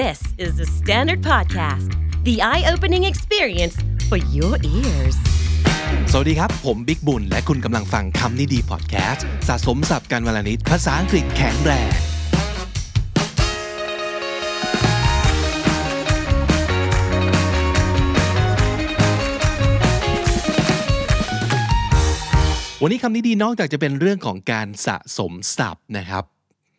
This is the Standard Podcast, the eye opening experience for your ears. สวัสดีครับ ผมบิ๊กบุญ และคุณกำลังฟังคำนี้ดีพอดแคสต์สะสมสับการวลนิดภาษาอังกฤษแข็งแรง วันนี้คำนี้ดีนอกจากจะเป็นเรื่องของการสะสมศัพท์นะครับ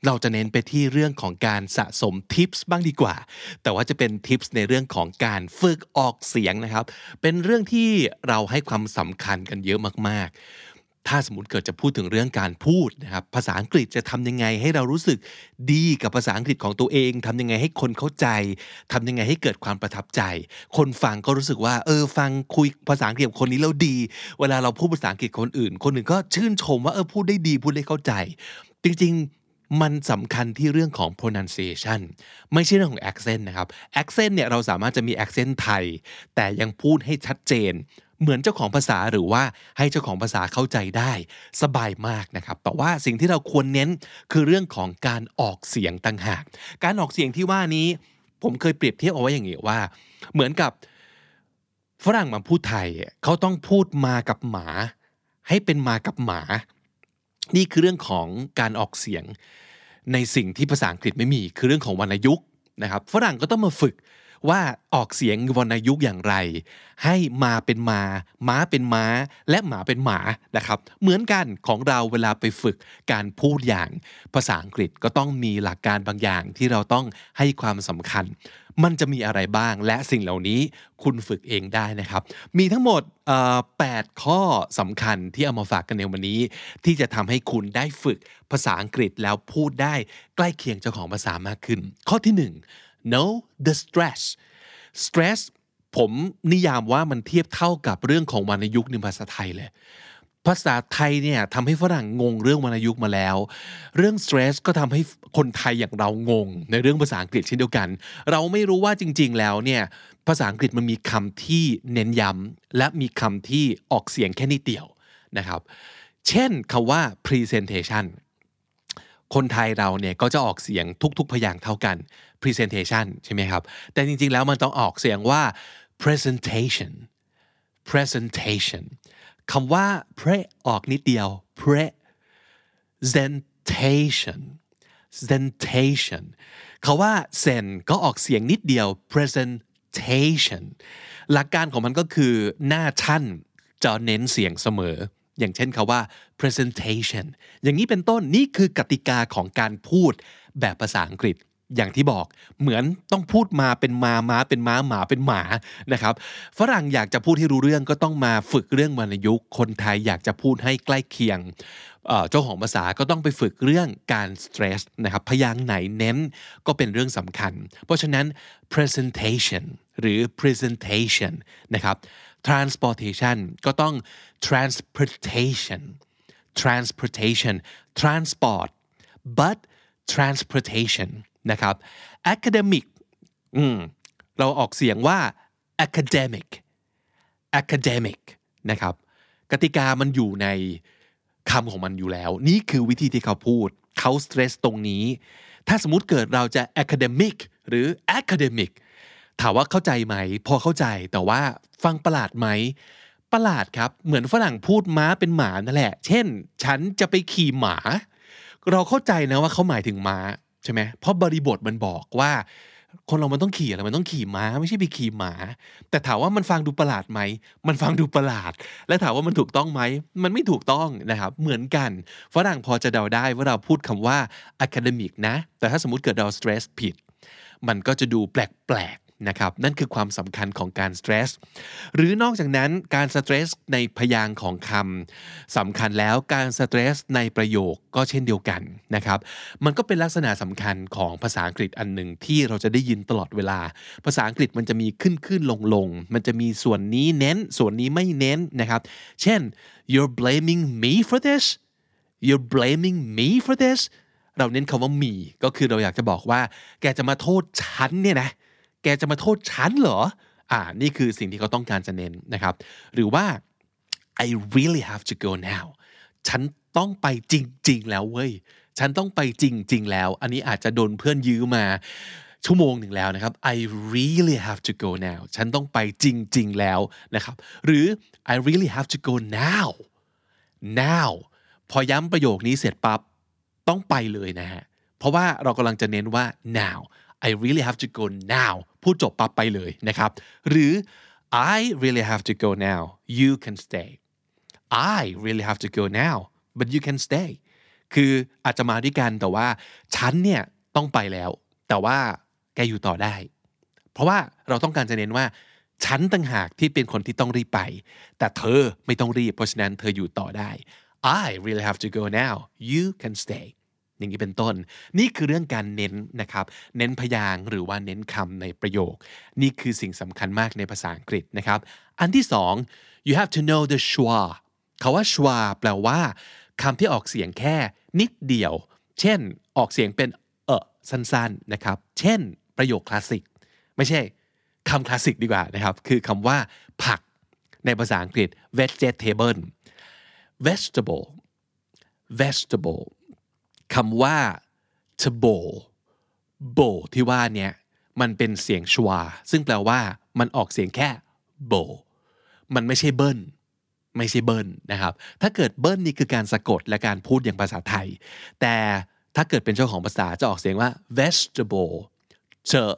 เราจะเน้นไปที่เรื่องของการสะสมทิปส์บ้างดีกว่า แต่ว่าจะเป็นทิปส์ในเรื่องของการฝึกออกเสียงนะครับ เป็นเรื่องที่เราให้ความสำคัญกันเยอะมากๆ ถ้าสมมติเกิดจะพูดถึงเรื่องการพูดนะครับภาษาอังกฤษจะทำยังไงให้เรารู้สึกดีกับภาษาอังกฤษของตัวเองทำยังไงให้คนเข้าใจทำยังไงให้เกิดความประทับใจ คนฟังก็รู้สึกว่าเออฟังคุยภาษาอังกฤษคนนี้แล้วดี เวลาเราพูดภาษาอังกฤษคนอื่น คนอื่นก็ชื่นชมว่าเออพูดได้ดีพูดได้เข้าใจ จริงๆ มันสำคัญที่เรื่องของ pronunciation ไม่ใช่เรื่องของ accent นะครับ accent เนี่ยเราสามารถจะมี accent ไทย แต่ยังพูดให้ชัดเจน เหมือนเจ้าของภาษาหรือว่าให้เจ้าของภาษาเข้าใจได้ สบายมากนะครับ แต่ว่าสิ่งที่เราควรเน้นคือเรื่องของการออกเสียงต่างหาก การออกเสียงที่ว่านี้ ผมเคยเปรียบเทียบเอาไว้อย่างนี้ว่า เหมือนกับฝรั่งมาพูดไทยเขาต้องพูดมากับหมา ให้เป็นมากับหมา นี่คือเรื่องของการออกเสียงในสิ่งที่ภาษาอังกฤษไม่มี คือเรื่องของวรรณยุกต์นะครับ ฝรั่งก็ต้องมาฝึกว่าออกเสียงวรรณยุกต์อย่างไร ให้มาเป็นมา ม้าเป็นม้า และหมาเป็นหมานะครับ เหมือนกันของเราเวลาไปฝึกการพูดอย่างภาษาอังกฤษก็ต้องมีหลักการบางอย่างที่เราต้องให้ความสำคัญ มันจะมีอะไรบ้าง และสิ่งเหล่านี้คุณฝึกเองได้นะครับ มีทั้งหมด 8 ข้อสำคัญที่เอามาฝากกันในวันนี้ ที่จะทำให้คุณได้ฝึกภาษาอังกฤษแล้วพูดได้ใกล้เคียงเจ้าของภาษามากขึ้น ข้อที่ 1 know the stress stress ผมนิยามว่ามันเทียบเท่ากับเรื่องของวรรณยุกต์ในภาษาไทยเลย ภาษาไทยเนี่ยทำให้ฝรั่งงงเรื่องวรรณยุกต์มาแล้ว เรื่อง stress ก็ทำให้คนไทยอย่างเรางง ในเรื่องภาษาอังกฤษเช่นเดียวกัน เราไม่รู้ว่าจริง ๆ แล้วเนี่ยภาษาอังกฤษมันมีคำที่เน้นย้ำและมีคำที่ออกเสียงแค่นิดเดียวนะครับ เช่นคำว่า presentation คนไทยเราเนี่ยก็จะออกเสียงทุก ๆ พยางค์เท่ากัน presentation ใช่ไหมครับ แต่จริง ๆ แล้วมันต้องออกเสียงว่า presentation presentation คำว่า pre ออกนิดเดียว presentation presentation คาว่า sen ก็ออกเสียงนิดเดียว presentation หลักการของมันก็คือหน้าท่านจะเน้นเสียงเสมอ อย่างเช่นคาว่า presentation อย่างนี้เป็นต้นนี่คือกติกาของการพูดแบบภาษาอังกฤษ อย่างที่บอกเหมือนต้องพูดมาเป็นมาม้าเป็นม้าหมาเป็นหมานะครับฝรั่งอยากจะพูดให้รู้เรื่องก็ต้องมาฝึกเรื่องวรรณยุกต์คนไทยอยากจะพูดให้ใกล้เคียงเจ้าของภาษาก็ต้องไปฝึกเรื่องการ stress นะครับพยางค์ไหนเน้นก็เป็นเรื่องสำคัญ เพราะฉะนั้น presentation หรือ presentation นะครับ transportation ก็ต้อง transportation transportation transport but transportation นะครับ academic อืมเราออกเสียงว่า academic academic นะครับกติกามันอยู่ในคำของมันอยู่แล้ว นี่คือวิธีที่เขาพูด เขา stress ตรงนี้ ถ้าสมมติเกิดเราจะ academic หรือ academic ถามว่าเข้าใจไหม พอเข้าใจแต่ว่าฟังประหลาดไหมประหลาดครับ เหมือนฝรั่งพูดม้าเป็นหมานั่นแหละ เช่น ฉันจะไปขี่หมา เราเข้าใจนะว่าเขาหมายถึงม้า ใช่ไหมเพราะบริบทมันบอกว่า คนเรามันต้องขี่อะไรมันต้องขี่ม้า ไม่ใช่ไปขี่หมา แต่ถามว่ามันฟังดูประหลาดไหม มันฟังดูประหลาด และถามว่ามันถูกต้องไหม มันไม่ถูกต้องนะครับ เหมือนกัน ฝรั่งพอจะเดาได้ว่าเราพูดคำว่า academic นะ แต่ถ้าสมมติเกิดเรา stress ผิด มันก็จะดูแปลก นะครับนั่นคือความสำคัญของการ stress หรือนอกจากนั้นการ stress ในพยางค์ของคำสำคัญแล้วการ stress ในประโยคก็เช่นเดียวกันนะครับมันก็เป็นลักษณะสำคัญของภาษาอังกฤษอันหนึ่งที่เราจะได้ยินตลอดเวลา ภาษาอังกฤษมันจะมีขึ้นขึ้นลงลงมันจะมีส่วนนี้เน้น ส่วนนี้ไม่เน้นนะครับ เช่น you're blaming me for this you're blaming me for this เราเน้นคำว่า me ก็คือเราอยากจะบอกว่า แกจะมาโทษฉันเนี่ยนะ แกจะมาโทษฉันเหรอ อ่า นี่คือสิ่งที่เขาต้องการจะเน้นนะครับ หรือว่า I really have to go now ฉันต้องไปจริง ๆ แล้วเว้ย ฉันต้องไปจริง ๆ แล้ว อันนี้อาจจะโดนเพื่อนยื้อมาชั่วโมงหนึ่งแล้วนะครับ I really have to go now ฉันต้องไปจริง ๆ แล้วนะครับ หรือ I really have to go now now พอย้ำประโยคนี้เสร็จปั๊บต้องไปเลยนะฮะ เพราะว่าเรากำลังจะเน้นว่า now I really have to go now พูดจบปั๊บไปเลยนะครับ หรือ I really have to go now you can stay I really have to go now but you can stay คืออาจจะมาด้วยกันแต่ว่าฉันเนี่ยต้องไปแล้ว แต่ว่าแกอยู่ต่อได้ เพราะว่าเราต้องการจะเน้นว่าฉันต่างหากที่เป็นคนที่ต้องรีบไป แต่เธอไม่ต้องรีบ เพราะฉะนั้นเธออยู่ต่อได้ I really have to go now you can stay อย่างนี้เป็นต้น นี่คือเรื่องการเน้นนะครับ เน้นพยางหรือว่าเน้นคำในประโยค นี่คือสิ่งสำคัญมากในภาษาอังกฤษนะครับ อันที่สอง you have to know the schwa คาว่า schwa แปลว่าคำที่ออกเสียงแค่นิดเดียว เช่น ออกเสียงเป็นเออสั้นๆนะครับ เช่น ประโยคคลาสสิก ไม่ใช่คำคลาสสิกดีกว่านะครับ คือคำว่า ผัก ในภาษาอังกฤษ vegetable vegetable vegetable คำว่า to bow bow ที่ว่าเนี่ยมันเป็นเสียงชวา ซึ่งแปลว่า มันออกเสียงแค่ bow มันไม่ใช่เบิ้ลไม่ใช่เบิ้ลนะครับ ถ้าเกิดเบิ้ลนี่คือการสะกดและการพูดอย่างภาษาไทย แต่ถ้าเกิดเป็นเจ้าของภาษาจะออกเสียงว่า vegetable เจอ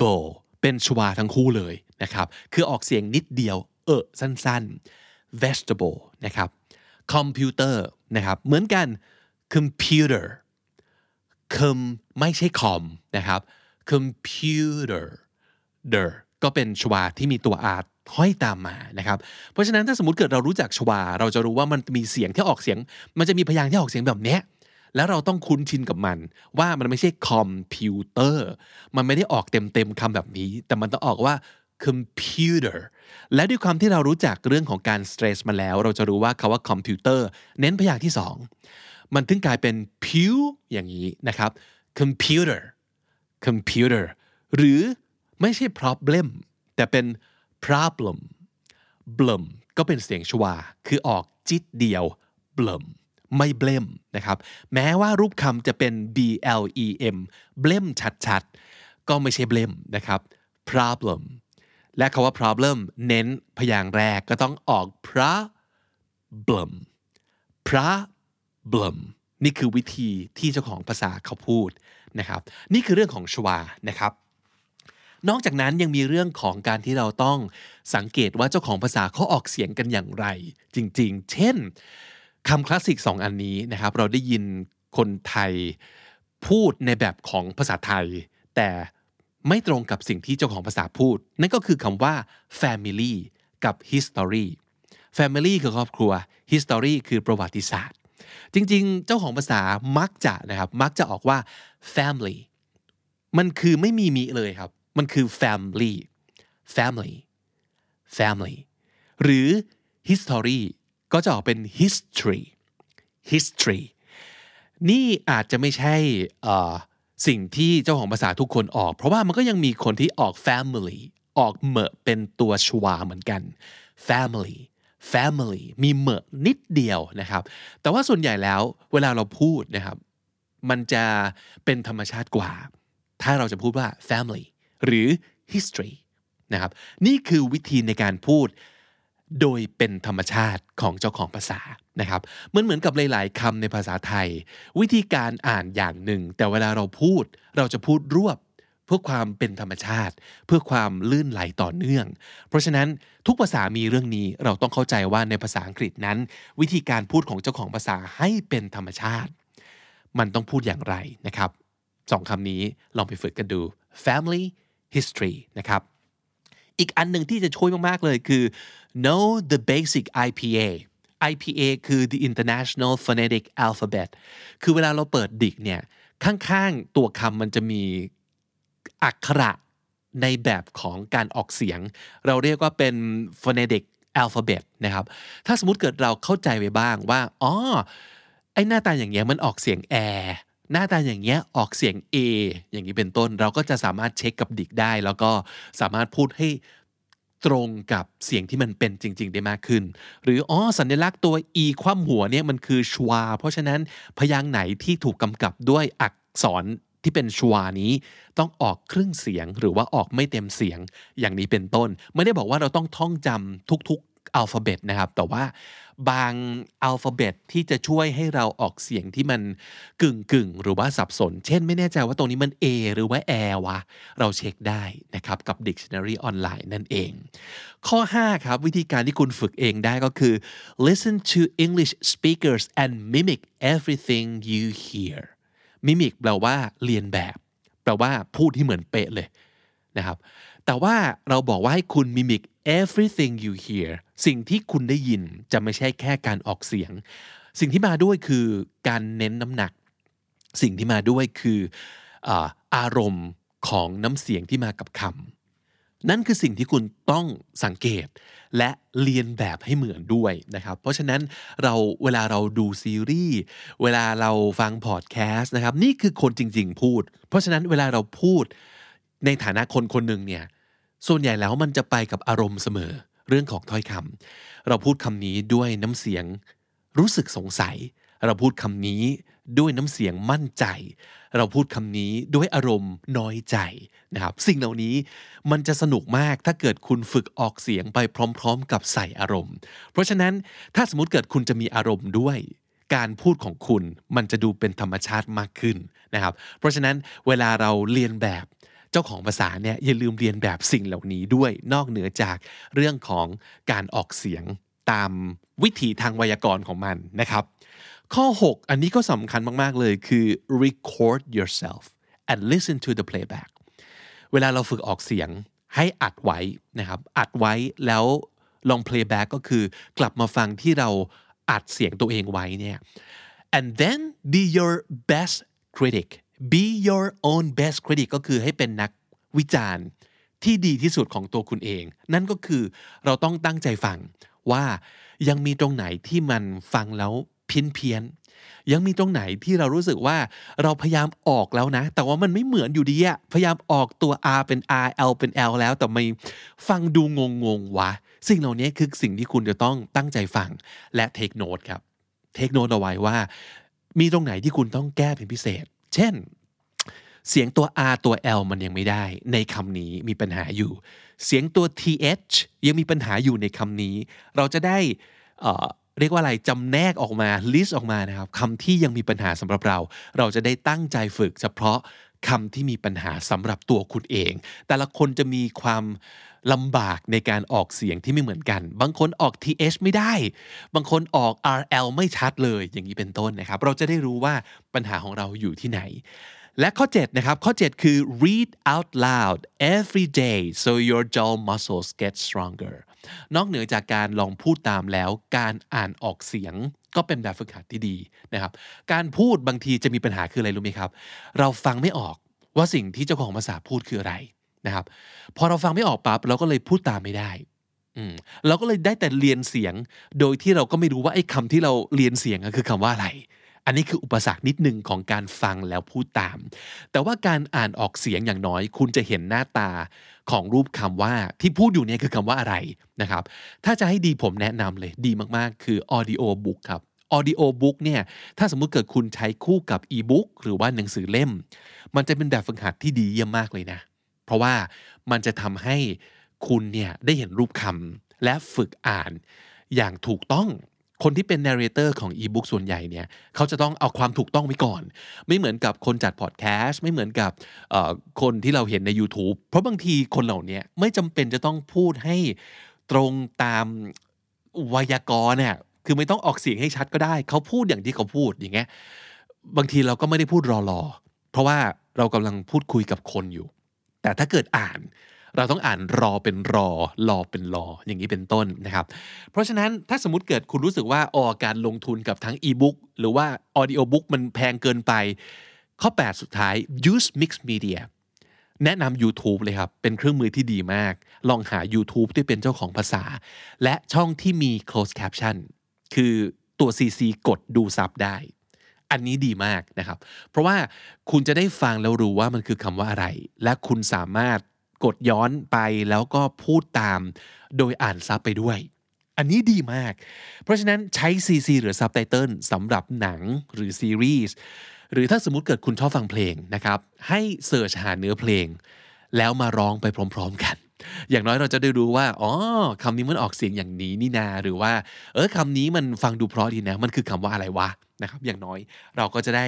bowl เป็นชวาทั้งคู่เลยนะครับ คือออกเสียงนิดเดียว เออสั้นๆ vegetable นะครับ computer นะครับ เหมือนกัน computer คมไม่ใช่คอมนะครับ computer der ก็เป็นชวาที่มีตัว r ห้อยตามมานะครับ เพราะฉะนั้นถ้าสมมติเกิดเรารู้จักชวา เราจะรู้ว่ามันมีเสียงที่ออกเสียง มันจะมีพยางค์ที่ออกเสียงแบบเนี้ยแล้วเราต้องคุ้นชินกับมัน ว่ามันไม่ใช่คอมพิวเตอร์ มันไม่ได้ออกเต็มๆคำแบบนี้ แต่มันต้องออกว่า computer และด้วยความที่เรารู้จักเรื่องของการ stress มาแล้ว เราจะรู้ว่าคาว่า computer เน้นพยางค์ที่สอง มันถึงกลายเป็น pew อย่างนี้นะครับ computer computer หรือไม่ใช่ problem แต่เป็น problem blum ก็เป็นเสียงชวา คือออกจิตเดียว blum ไม่เบลมนะครับ แม้ว่ารูปคำจะเป็น b l e m เบลมชัดๆ ก็ไม่ใช่เบลมนะครับ problem และคาว่า problem เน้นพยางค์แรกก็ต้องออก problem problem นี่คือวิธีที่เจ้าของภาษาเขาพูดนะครับ นี่คือเรื่องของชวานะครับ นอกจากนั้นยังมีเรื่องของการที่เราต้องสังเกตว่าเจ้าของภาษาเขาออกเสียงกันอย่างไร จริง ๆ เช่นคำคลาสสิกสองอันนี้นะครับ เราได้ยินคนไทยพูดในแบบของภาษาไทย แต่ไม่ตรงกับสิ่งที่เจ้าของภาษาพูด นั่นก็คือคำว่า family กับ history family คือครอบครัว history คือประวัติศาสตร์ จริงๆ เจ้าของภาษามักจะนะครับ มักจะออกว่า family มันคือไม่มีมีเลยครับ มันคือ family family family หรือ history ก็จะออกเป็น history history นี่อาจจะไม่ใช่สิ่งที่เจ้าของภาษาทุกคนออก เพราะว่ามันก็ยังมีคนที่ออก family ออกเหมะเป็นตัวชวาเหมือนกัน family family มีเหมะนิดเดียวนะครับ แต่ว่าส่วนใหญ่แล้วเวลาเราพูดนะครับ มันจะเป็นธรรมชาติกว่า ถ้าเราจะพูดว่า family หรือ history นะครับ นี่คือวิธีในการพูดโดยเป็นธรรมชาติของเจ้าของภาษานะครับเหมือนเหมือนกับหลาย ๆคำในภาษาไทย วิธีการอ่านอย่างหนึ่ง แต่เวลาเราพูด เราจะพูดรวบ เพื่อความเป็นธรรมชาติ เพื่อความลื่นไหลต่อเนื่อง เพราะฉะนั้นทุกภาษามีเรื่องนี้เราต้องเข้าใจว่าในภาษาอังกฤษนั้น วิธีการพูดของเจ้าของภาษาให้เป็นธรรมชาติ มันต้องพูดอย่างไรนะครับสองคำนี้ลองไปฝึกกันดู family history นะครับอีกอันหนึ่งที่จะช่วยมาก ๆ เลยคือ know the basic IPA IPA คือ the International Phonetic Alphabet คือเวลาเราเปิดดิกเนี่ย ข้าง ๆ ตัวคำมันจะมี อักขระในแบบของการออกเสียง เราเรียกว่าเป็น phonetic alphabet นะครับ ถ้าสมมติเกิดเราเข้าใจไปบ้างว่า อ๋อ ไอหน้าตาอย่างเงี้ยมันออกเสียงแอหน้าตาอย่างเงี้ยออกเสียง A อย่างนี้เป็นต้น เราก็จะสามารถเช็คกับดิกได้ แล้วก็สามารถพูดให้ตรงกับเสียงที่มันเป็นจริง ๆ ได้มากขึ้น หรืออ๋อสัญลักษณ์ตัว e คว่ำหัวเนี่ยมันคือชวา เพราะฉะนั้นพยางค์ไหนที่ถูกกำกับด้วยอักษร ที่เป็นชวานี้ต้องออกครึ่งเสียงหรือว่าออกไม่เต็มเสียงอย่างนี้เป็นต้น ไม่ได้บอกว่าเราต้องท่องจำทุกๆอัลฟาเบตนะครับ แต่ว่าบางอัลฟาเบตที่จะช่วยให้เราออกเสียงที่มันกึ่งกึ่งหรือว่าสับสน เช่นไม่แน่ใจว่าตรงนี้มัน A หรือว่า Air วะ เราเช็คได้นะครับกับ Dictionary ออนไลน์นั่นเอง ข้อ 5 ครับวิธีการที่คุณฝึกเองได้ก็คือ listen to English speakers and mimic everything you hear มิมิกแปลว่าเรียนแบบ แปลว่าพูดที่เหมือนเป๊ะเลยนะครับ แต่ว่าเราบอกว่าให้คุณมิมิก everything you hear สิ่งที่คุณได้ยินจะไม่ใช่แค่การออกเสียง สิ่งที่มาด้วยคือการเน้นน้ำหนัก สิ่งที่มาด้วยคืออารมณ์ของน้ำเสียงที่มากับคำ นั่นคือสิ่งที่คุณต้องสังเกต และเรียนแบบให้เหมือนด้วยนะครับ เพราะฉะนั้นเราเวลาเราดูซีรีส์เวลาเราฟังพอดแคสต์นะครับนี่คือคนจริง ๆ พูด เพราะฉะนั้นเวลาเราพูดในฐานะคนคนหนึ่งเนี่ยส่วนใหญ่แล้วมันจะไปกับอารมณ์เสมอเรื่องของถ้อยคำเราพูดคำนี้ด้วยน้ำเสียงรู้สึกสงสัย เราพูดคำนี้ ด้วยน้ำเสียงมั่นใจ เราพูดคำนี้ด้วยอารมณ์น้อยใจนะครับ สิ่งเหล่านี้มันจะสนุกมากถ้าเกิดคุณฝึกออกเสียงไปพร้อม ๆ กับใส่อารมณ์ เพราะฉะนั้นถ้าสมมติเกิดคุณจะมีอารมณ์ด้วยการพูดของคุณมันจะดูเป็นธรรมชาติมากขึ้นนะครับ เพราะฉะนั้นเวลาเราเรียนแบบเจ้าของภาษาเนี่ยอย่าลืมเรียนแบบสิ่งเหล่านี้ด้วยนอกเหนือจากเรื่องของการออกเสียงตามวิถีทางไวยากรณ์ของมันนะครับ ข้อ 6 อันนี้ก็สำคัญมาก ๆ เลยคือ record yourself and listen to the playback เวลาเราฝึกออกเสียงให้อัดไว้นะครับ อัดไว้แล้วลอง playback ก็คือกลับมาฟังที่เราอัดเสียงตัวเองไว้เนี่ย and then be your best critic be your own best critic ก็คือให้เป็นนักวิจารณ์ที่ดีที่สุดของตัวคุณเอง นั่นก็คือเราต้องตั้งใจฟังว่ายังมีตรงไหนที่มันฟังแล้ว เพี้ยนเพี้ยนยังมีตรงไหนที่เรารู้สึกว่าเราพยายามออกแล้วนะ แต่ว่ามันไม่เหมือนอยู่ดีอะพยายามออกตัว R เป็น R L เป็น L แล้วแต่ไม่ฟังดูงงงวะ สิ่งเหล่านี้คือสิ่งที่คุณจะต้องตั้งใจฟังและเทคโนดครับเทคโนดเอาไว้ว่า มีตรงไหนที่คุณต้องแก้เป็นพิเศษ เช่น เสียงตัว R ตัว L มันยังไม่ได้ ในคำนี้มีปัญหาอยู่ เสียงตัว th ยังมีปัญหาอยู่ในคำนี้ เราจะได้ เรียกว่าอะไรจำแนกออกมาลิสต์ออกมานะครับคำที่ยังมีปัญหาสำหรับเรา เราจะได้ตั้งใจฝึก เฉพาะคำที่มีปัญหาสำหรับตัวคุณเอง แต่ละคนจะมีความลำบากในการออกเสียงที่ไม่เหมือนกัน บางคนออก th ไม่ได้ บางคนออก rl ไม่ชัดเลย อย่างนี้เป็นต้นนะครับ เราจะได้รู้ว่าปัญหาของเราอยู่ที่ไหน และข้อ 7 นะครับ ข้อ 7 คือ read out loud every day so your jaw muscles get stronger นอกเหนือจากการลองพูดตามแล้ว การอ่านออกเสียงก็เป็นแบบฝึกหัดที่ดีนะครับ การพูดบางทีจะมีปัญหาคืออะไรรู้ไหมครับ เราฟังไม่ออกว่าสิ่งที่เจ้าของภาษาพูดคืออะไรนะครับ พอเราฟังไม่ออกปั๊บเราก็เลยพูดตามไม่ได้เราก็เลยได้แต่เรียนเสียง โดยที่เราก็ไม่รู้ว่าไอ้คำที่เราเรียนเสียงคือคำว่าอะไร อันนี้คืออุปสรรคนิดหนึ่งของการฟังแล้วพูดตาม แต่ว่าการอ่านออกเสียงอย่างน้อย คุณจะเห็นหน้าตาของรูปคำว่าที่พูดอยู่เนี่ยคือคำว่าอะไรนะครับ ถ้าจะให้ดีผมแนะนำเลยดีมากๆ คือ audio book ครับ audio book เนี่ยถ้าสมมุติเกิดคุณใช้คู่กับ e-book หรือว่าหนังสือเล่ม มันจะเป็นแบบฝึกหัดที่ดีเยี่ยมมากเลยนะ เพราะว่ามันจะทำให้คุณเนี่ยได้เห็นรูปคำและฝึกอ่านอย่างถูกต้อง คนที่เป็นนาร์เรเตอร์ของอีบุ๊กส่วนใหญ่เนี่ยเขาจะต้องเอาความถูกต้องไว้ก่อน ไม่เหมือนกับคนจัดพอดแคสต์ไม่เหมือนกับคนที่เราเห็นใน YouTube เพราะบางทีคนเหล่านี้ไม่จำเป็นจะต้องพูดให้ตรงตามไวยากรณ์เนี่ยคือไม่ต้องออกเสียงให้ชัดก็ได้ เขาพูดอย่างที่เขาพูดอย่างเงี้ยบางทีเราก็ไม่ได้พูดรอๆเพราะว่าเรากำลังพูดคุยกับคนอยู่ แต่ถ้าเกิดอ่าน เราต้องอ่านรอเป็นรอรอเป็นรออย่างนี้เป็นต้นนะครับ เพราะฉะนั้นถ้าสมมติเกิดคุณรู้สึกว่าออการลงทุนกับทั้งอีบุ๊กหรือว่าออดิโอบุ๊กมันแพงเกินไป ข้อ 8 สุดท้าย use mixed media แนะนำ YouTube เลยครับ เป็นเครื่องมือที่ดีมาก ลองหา YouTube ที่เป็นเจ้าของภาษา และช่องที่มี closed caption คือตัว CC กดดูซับได้ อันนี้ดีมากนะครับ เพราะว่าคุณจะได้ฟังแล้วรู้ว่ามันคือคำว่าอะไร และคุณสามารถ กดย้อนไปแล้วก็พูดตามโดยอ่านซับไปด้วย อันนี้ดีมาก เพราะฉะนั้นใช้ CC หรือซับไตเติลสำหรับหนังหรือซีรีส์หรือถ้าสมมติเกิดคุณชอบฟังเพลงนะครับ ให้เสิร์ชหาเนื้อเพลง แล้วมาร้องไปพร้อม ๆกัน อย่างน้อยเราจะได้รู้ว่า อ๋อคำนี้มันออกเสียงอย่างนี้นี่นา หรือว่า เออคำนี้มันฟังดูเพราะดีนะ มันคือคำว่าอะไรวะนะครับ อย่างน้อยเราก็จะได้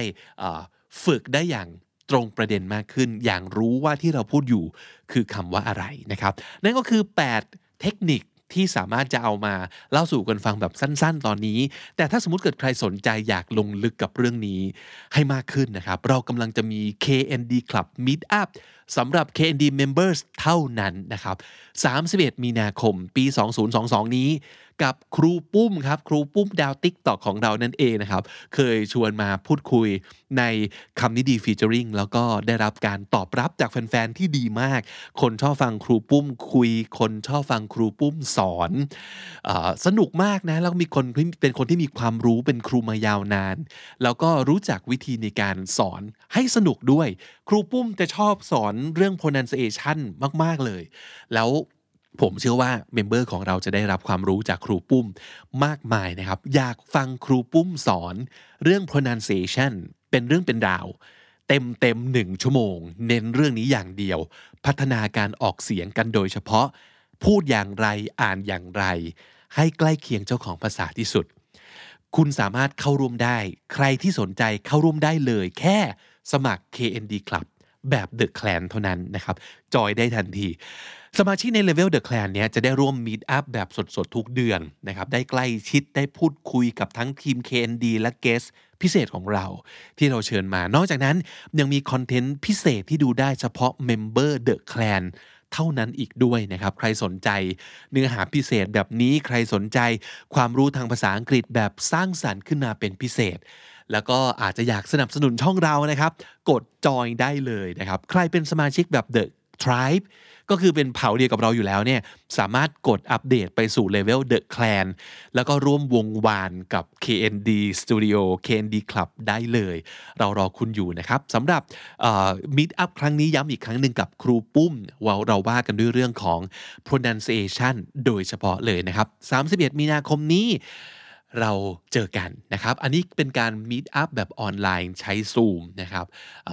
ฝึกได้อย่าง ตรงประเด็นมากขึ้น อย่างรู้ว่าที่เราพูดอยู่คือคำว่าอะไรนะครับ นั่นก็คือ 8 เทคนิคที่สามารถจะเอามาเล่าสู่กันฟังแบบสั้น ๆ ตอนนี้ แต่ถ้าสมมติเกิดใครสนใจอยากลงลึกกับเรื่องนี้ให้มากขึ้นนะครับ เรากำลังจะมี KND Club Meet Up สำหรับ KND Members เท่านั้นนะครับ 31 มีนาคมปี 2022 นี้ กับครูปุ้มครับ ครูปุ้มดาวติ๊กตอกของเรานั่นเองนะครับ เคยชวนมาพูดคุยในคำนี้ดีฟีเจอริงแล้วก็ได้รับการตอบรับจากแฟน ๆ ที่ดีมาก คนชอบฟังครูปุ้มคุย คนชอบฟังครูปุ้มสอนอสนุกมากนะ แล้วมีคนเป็นคนที่มีความรู้เป็นครูมายาวนาน แล้วก็รู้จักวิธีในการสอนให้สนุกด้วย ครูปุ้มจะชอบสอนเรื่อง pronunciation มาก ๆ เลย แล้วผมเชื่อว่าเมมเบอร์ของเราจะได้รับความรู้จากครูปุ้มมากมายนะครับ อยากฟังครูปุ้มสอนเรื่อง pronunciation เป็นเรื่องเป็นราว เต็มเต็มหนึ่งชั่วโมง เน้นเรื่องนี้อย่างเดียว พัฒนาการออกเสียงกันโดยเฉพาะ พูดอย่างไรอ่านอย่างไร ให้ใกล้เคียงเจ้าของภาษาที่สุด คุณสามารถเข้าร่วมได้ ใครที่สนใจเข้าร่วมได้เลย แค่สมัคร KND Club แบบ The Clan เท่านั้นนะครับ จอยได้ทันที สมาชิกใน Level The Clan เนี้ยจะได้ร่วมมีดอัพแบบสดๆ ทุกเดือนนะครับ ได้ใกล้ชิดได้พูดคุยกับทั้งทีม KND และเกสพิเศษของเรา ที่เราเชิญมา นอกจากนั้นยังมีคอนเทนต์พิเศษที่ดูได้เฉพาะ Member The Clan เท่านั้นอีกด้วยนะครับ ใครสนใจเนื้อหาพิเศษแบบนี้ใครสนใจความรู้ทางภาษาอังกฤษแบบสร้างสรรค์ขึ้นมาเป็นพิเศษ แล้วก็อาจจะอยากสนับสนุนช่องเรานะครับ กดจอยได้เลยนะครับ ใครเป็นสมาชิกแบบ The Tribe ก็คือเป็นเผ่าเดียวกับเราอยู่แล้วเนี่ยสามารถกดอัปเดตไปสู่เลเวล The Clan แล้วก็ร่วมวงวานกับ KND Studio KND Club ได้เลย เรารอคุณอยู่นะครับสำหรับมิดอัพครั้งนี้ย้ำอีกครั้งหนึ่งกับครูปุ้มว่าเราว่ากันด้วยเรื่องของ pronunciation โดยเฉพาะเลยนะครับ 31 มีนาคมนี้ เราเจอกันนะครับ อันนี้เป็นการมีดอัพแบบออนไลน์ใช้ Zoom นะครับ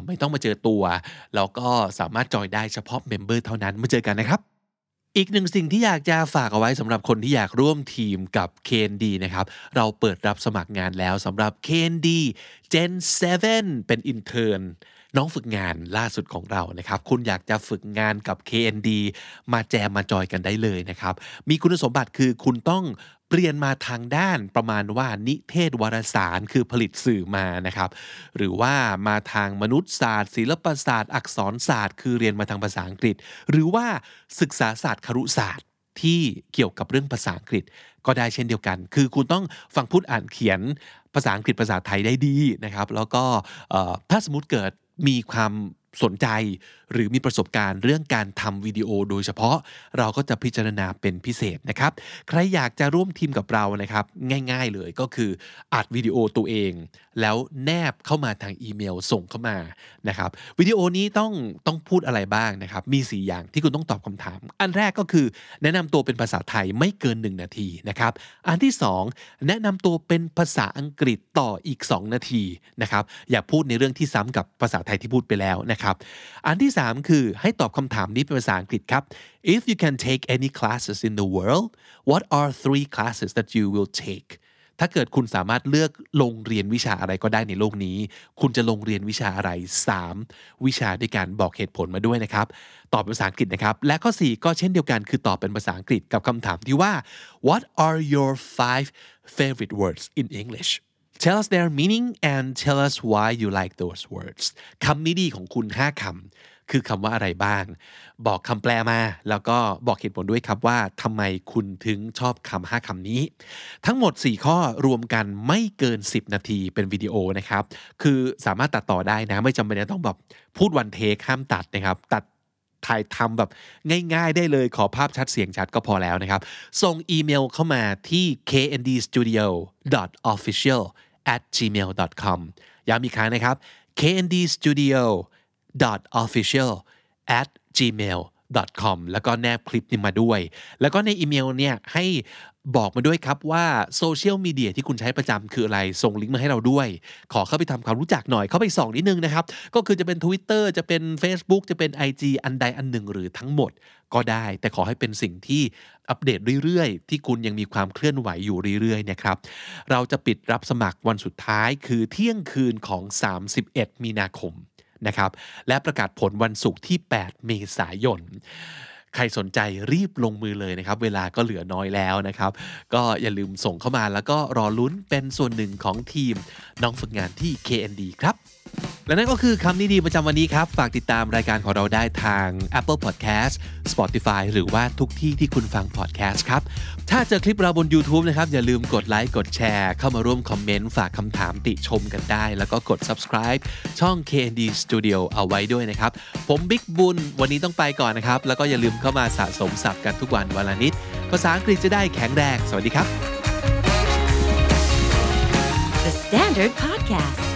ไม่ต้องมาเจอตัว แล้วก็สามารถ join ได้เฉพาะ member เท่านั้น มาเจอกันนะครับ อีกหนึ่งสิ่งที่อยากจะฝากเอาไว้สำหรับคนที่อยากร่วมทีมกับ KND นะครับ เราเปิดรับสมัครงานแล้วสำหรับ KND Gen 7 เป็น intern น้องฝึกงานล่าสุดของเรานะครับ คุณอยากจะฝึกงานกับ KND มาแจมมาจอยกันได้เลยนะครับ มีคุณสมบัติคือคุณต้อง เรียนมาทางด้านประมาณว่านิเทศวารสารคือผลิตสื่อมานะครับ หรือว่ามาทางมนุษยศาสตร์ ศิลปศาสตร์ อักษรศาสตร์ คือเรียนมาทางภาษาอังกฤษ หรือว่าศึกษาศาสตร์ครุศาสตร์ที่เกี่ยวกับเรื่องภาษาอังกฤษก็ได้เช่นเดียวกัน คือคุณต้องฟังพูดอ่านเขียนภาษาอังกฤษภาษาไทยได้ดีนะครับ แล้วก็ถ้าสมมติเกิดมีความ สนใจ หรือมีประสบการณ์เรื่องการทำวิดีโอโดยเฉพาะเราก็จะพิจารณาเป็นพิเศษนะครับ ใครอยากจะร่วมทีมกับเรานะครับ ง่ายๆเลยก็คืออัดวิดีโอตัวเอง แล้วแนบเข้ามาทางอีเมลส่งเข้ามานะครับวิดีโอนี้ต้องต้องพูดอะไรบ้างนะครับ มี 4 อย่างที่คุณต้องตอบคำถาม อันแรกก็คือแนะนำตัวเป็นภาษาไทยไม่เกิน 1 นาทีนะครับ อันที่ 2 แนะนำตัวเป็นภาษาอังกฤษต่ออีก 2 นาทีนะครับอย่าพูดในเรื่องที่ซ้ำกับภาษาไทยที่พูดไปแล้วนะครับอันที่ 3 คือให้ตอบคำถามนี้เป็นภาษาอังกฤษครับ if you can take any classes in the world what are three classes that you will take ถ้าเกิดคุณสามารถเลือกลงเรียนวิชาอะไรก็ได้ในโลกนี้ คุณจะลงเรียนวิชาอะไร 3 วิชาด้วยการบอกเหตุผลมาด้วยนะครับ ตอบเป็นภาษาอังกฤษนะครับ และข้อ 4 ก็เช่นเดียวกันคือตอบเป็นภาษาอังกฤษกับคำถามที่ว่า what are your five favorite words in English tell us their meaning and tell us why you like those words คำนี้ดีของคุณ 5คำคือคำว่าอะไรบ้าง บอกคำแปลมา แล้วก็บอกเหตุผลด้วยครับว่าทำไมคุณถึงชอบคำห้าคำนี้ ทั้งหมด 4 ข้อรวมกันไม่เกิน 10 นาทีเป็นวิดีโอนะครับ คือสามารถตัดต่อได้นะ ไม่จำเป็นต้องแบบพูดวันเทคห้ามตัดนะครับ ตัดถ่ายทำแบบง่ายๆได้เลยขอภาพชัดเสียงชัดก็พอแล้วนะครับ ส่งอีเมลเข้ามาที่ kndstudio.official at gmail.com ย้ำอีกครั้งนะครับ kndstudio official at gmail com แล้วก็แนบคลิปนี้มาด้วย แล้วก็ในอีเมลเนี่ยให้บอกมาด้วยครับว่าโซเชียลมีเดียที่คุณใช้ประจำคืออะไร ส่งลิงก์มาให้เราด้วย ขอเข้าไปทำความรู้จักหน่อย เข้าไปส่องนิดนึงนะครับ ก็คือจะเป็น Twitter จะเป็น Facebook จะเป็น IG อันใดอันหนึ่งหรือทั้งหมดก็ได้ แต่ขอให้เป็นสิ่งที่อัปเดตเรื่อยๆ ที่คุณยังมีความเคลื่อนไหวอยู่เรื่อยๆนะครับ เราจะปิดรับสมัครวันสุดท้ายคือเที่ยงคืนของ 31 มีนาคม นะครับ และประกาศผลวันศุกร์ที่ 8 เมษายน ใครสนใจรีบลงมือเลยนะครับ เวลาก็เหลือน้อยแล้วนะครับ ก็อย่าลืมส่งเข้ามาแล้วก็รอลุ้นเป็นส่วนหนึ่งของทีมน้องฝึกงานที่ KND ครับ และนั่นก็คือคำนี้ดีประจำวันนี้ครับ ฝากติดตามรายการของเราได้ทาง Apple Podcast Spotify หรือว่าทุกที่ที่คุณฟัง podcast ครับ ถ้าเจอคลิปเราบน YouTube นะครับ อย่าลืมกดไลค์กดแชร์ เข้ามาร่วมคอมเมนต์ ฝากคำถามติชมกันได้ แล้วก็กด subscribe ช่อง KND Studio เอาไว้ด้วยนะครับ ผมบิ๊กบุญวันนี้ต้องไปก่อนนะครับ แล้วก็อย่าลืมเข้ามาสะสมศัพท์กันทุกวันวันละนิด ภาษาอังกฤษจะได้แข็งแรง สวัสดีครับ The Standard Podcast,